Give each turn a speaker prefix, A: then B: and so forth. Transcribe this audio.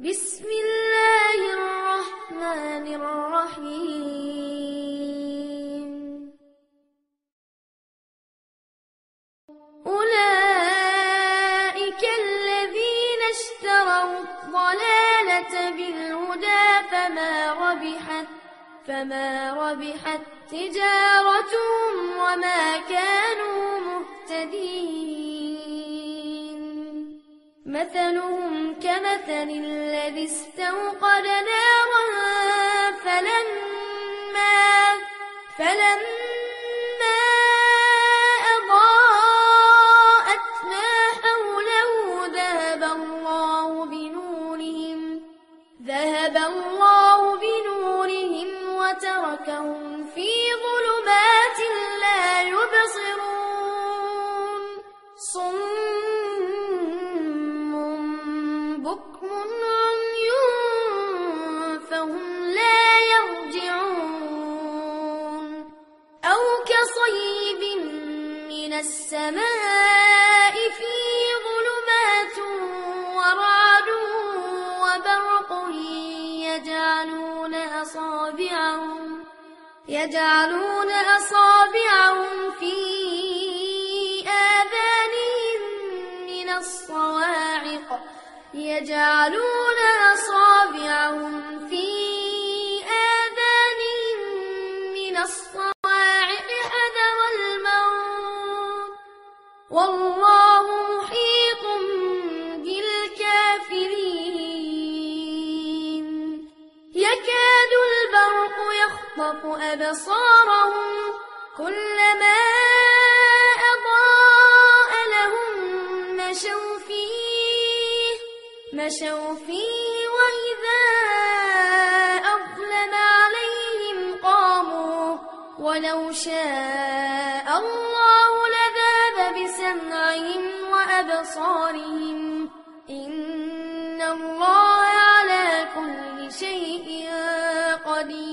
A: بسم الله الرحمن الرحيم أولئك الذين اشتروا الضلالة بالهدى فما ربحت فما ربحت تجارتهم مثلهم كمثل الذي استوقد نارا فلما فلما أضاءت ما حوله ذهب الله بنورهم ذهب الله بنورهم وتركهم السماء فيه ظلمات ورعد وبرق يجعلون أصابعهم يجعلون أصابعهم في آذانهم من الصواعق، يجعلون أصابعهم في آذانهم من الصواعق. والله محيط بالكافرين. يكاد البرق يخطف أبصارهم كلما أضاء لهم مشوا فيه مشوا فيه وإذا أظلم عليهم قاموا. ولو شاء الله أبصارهم إن الله على كل شيء قدير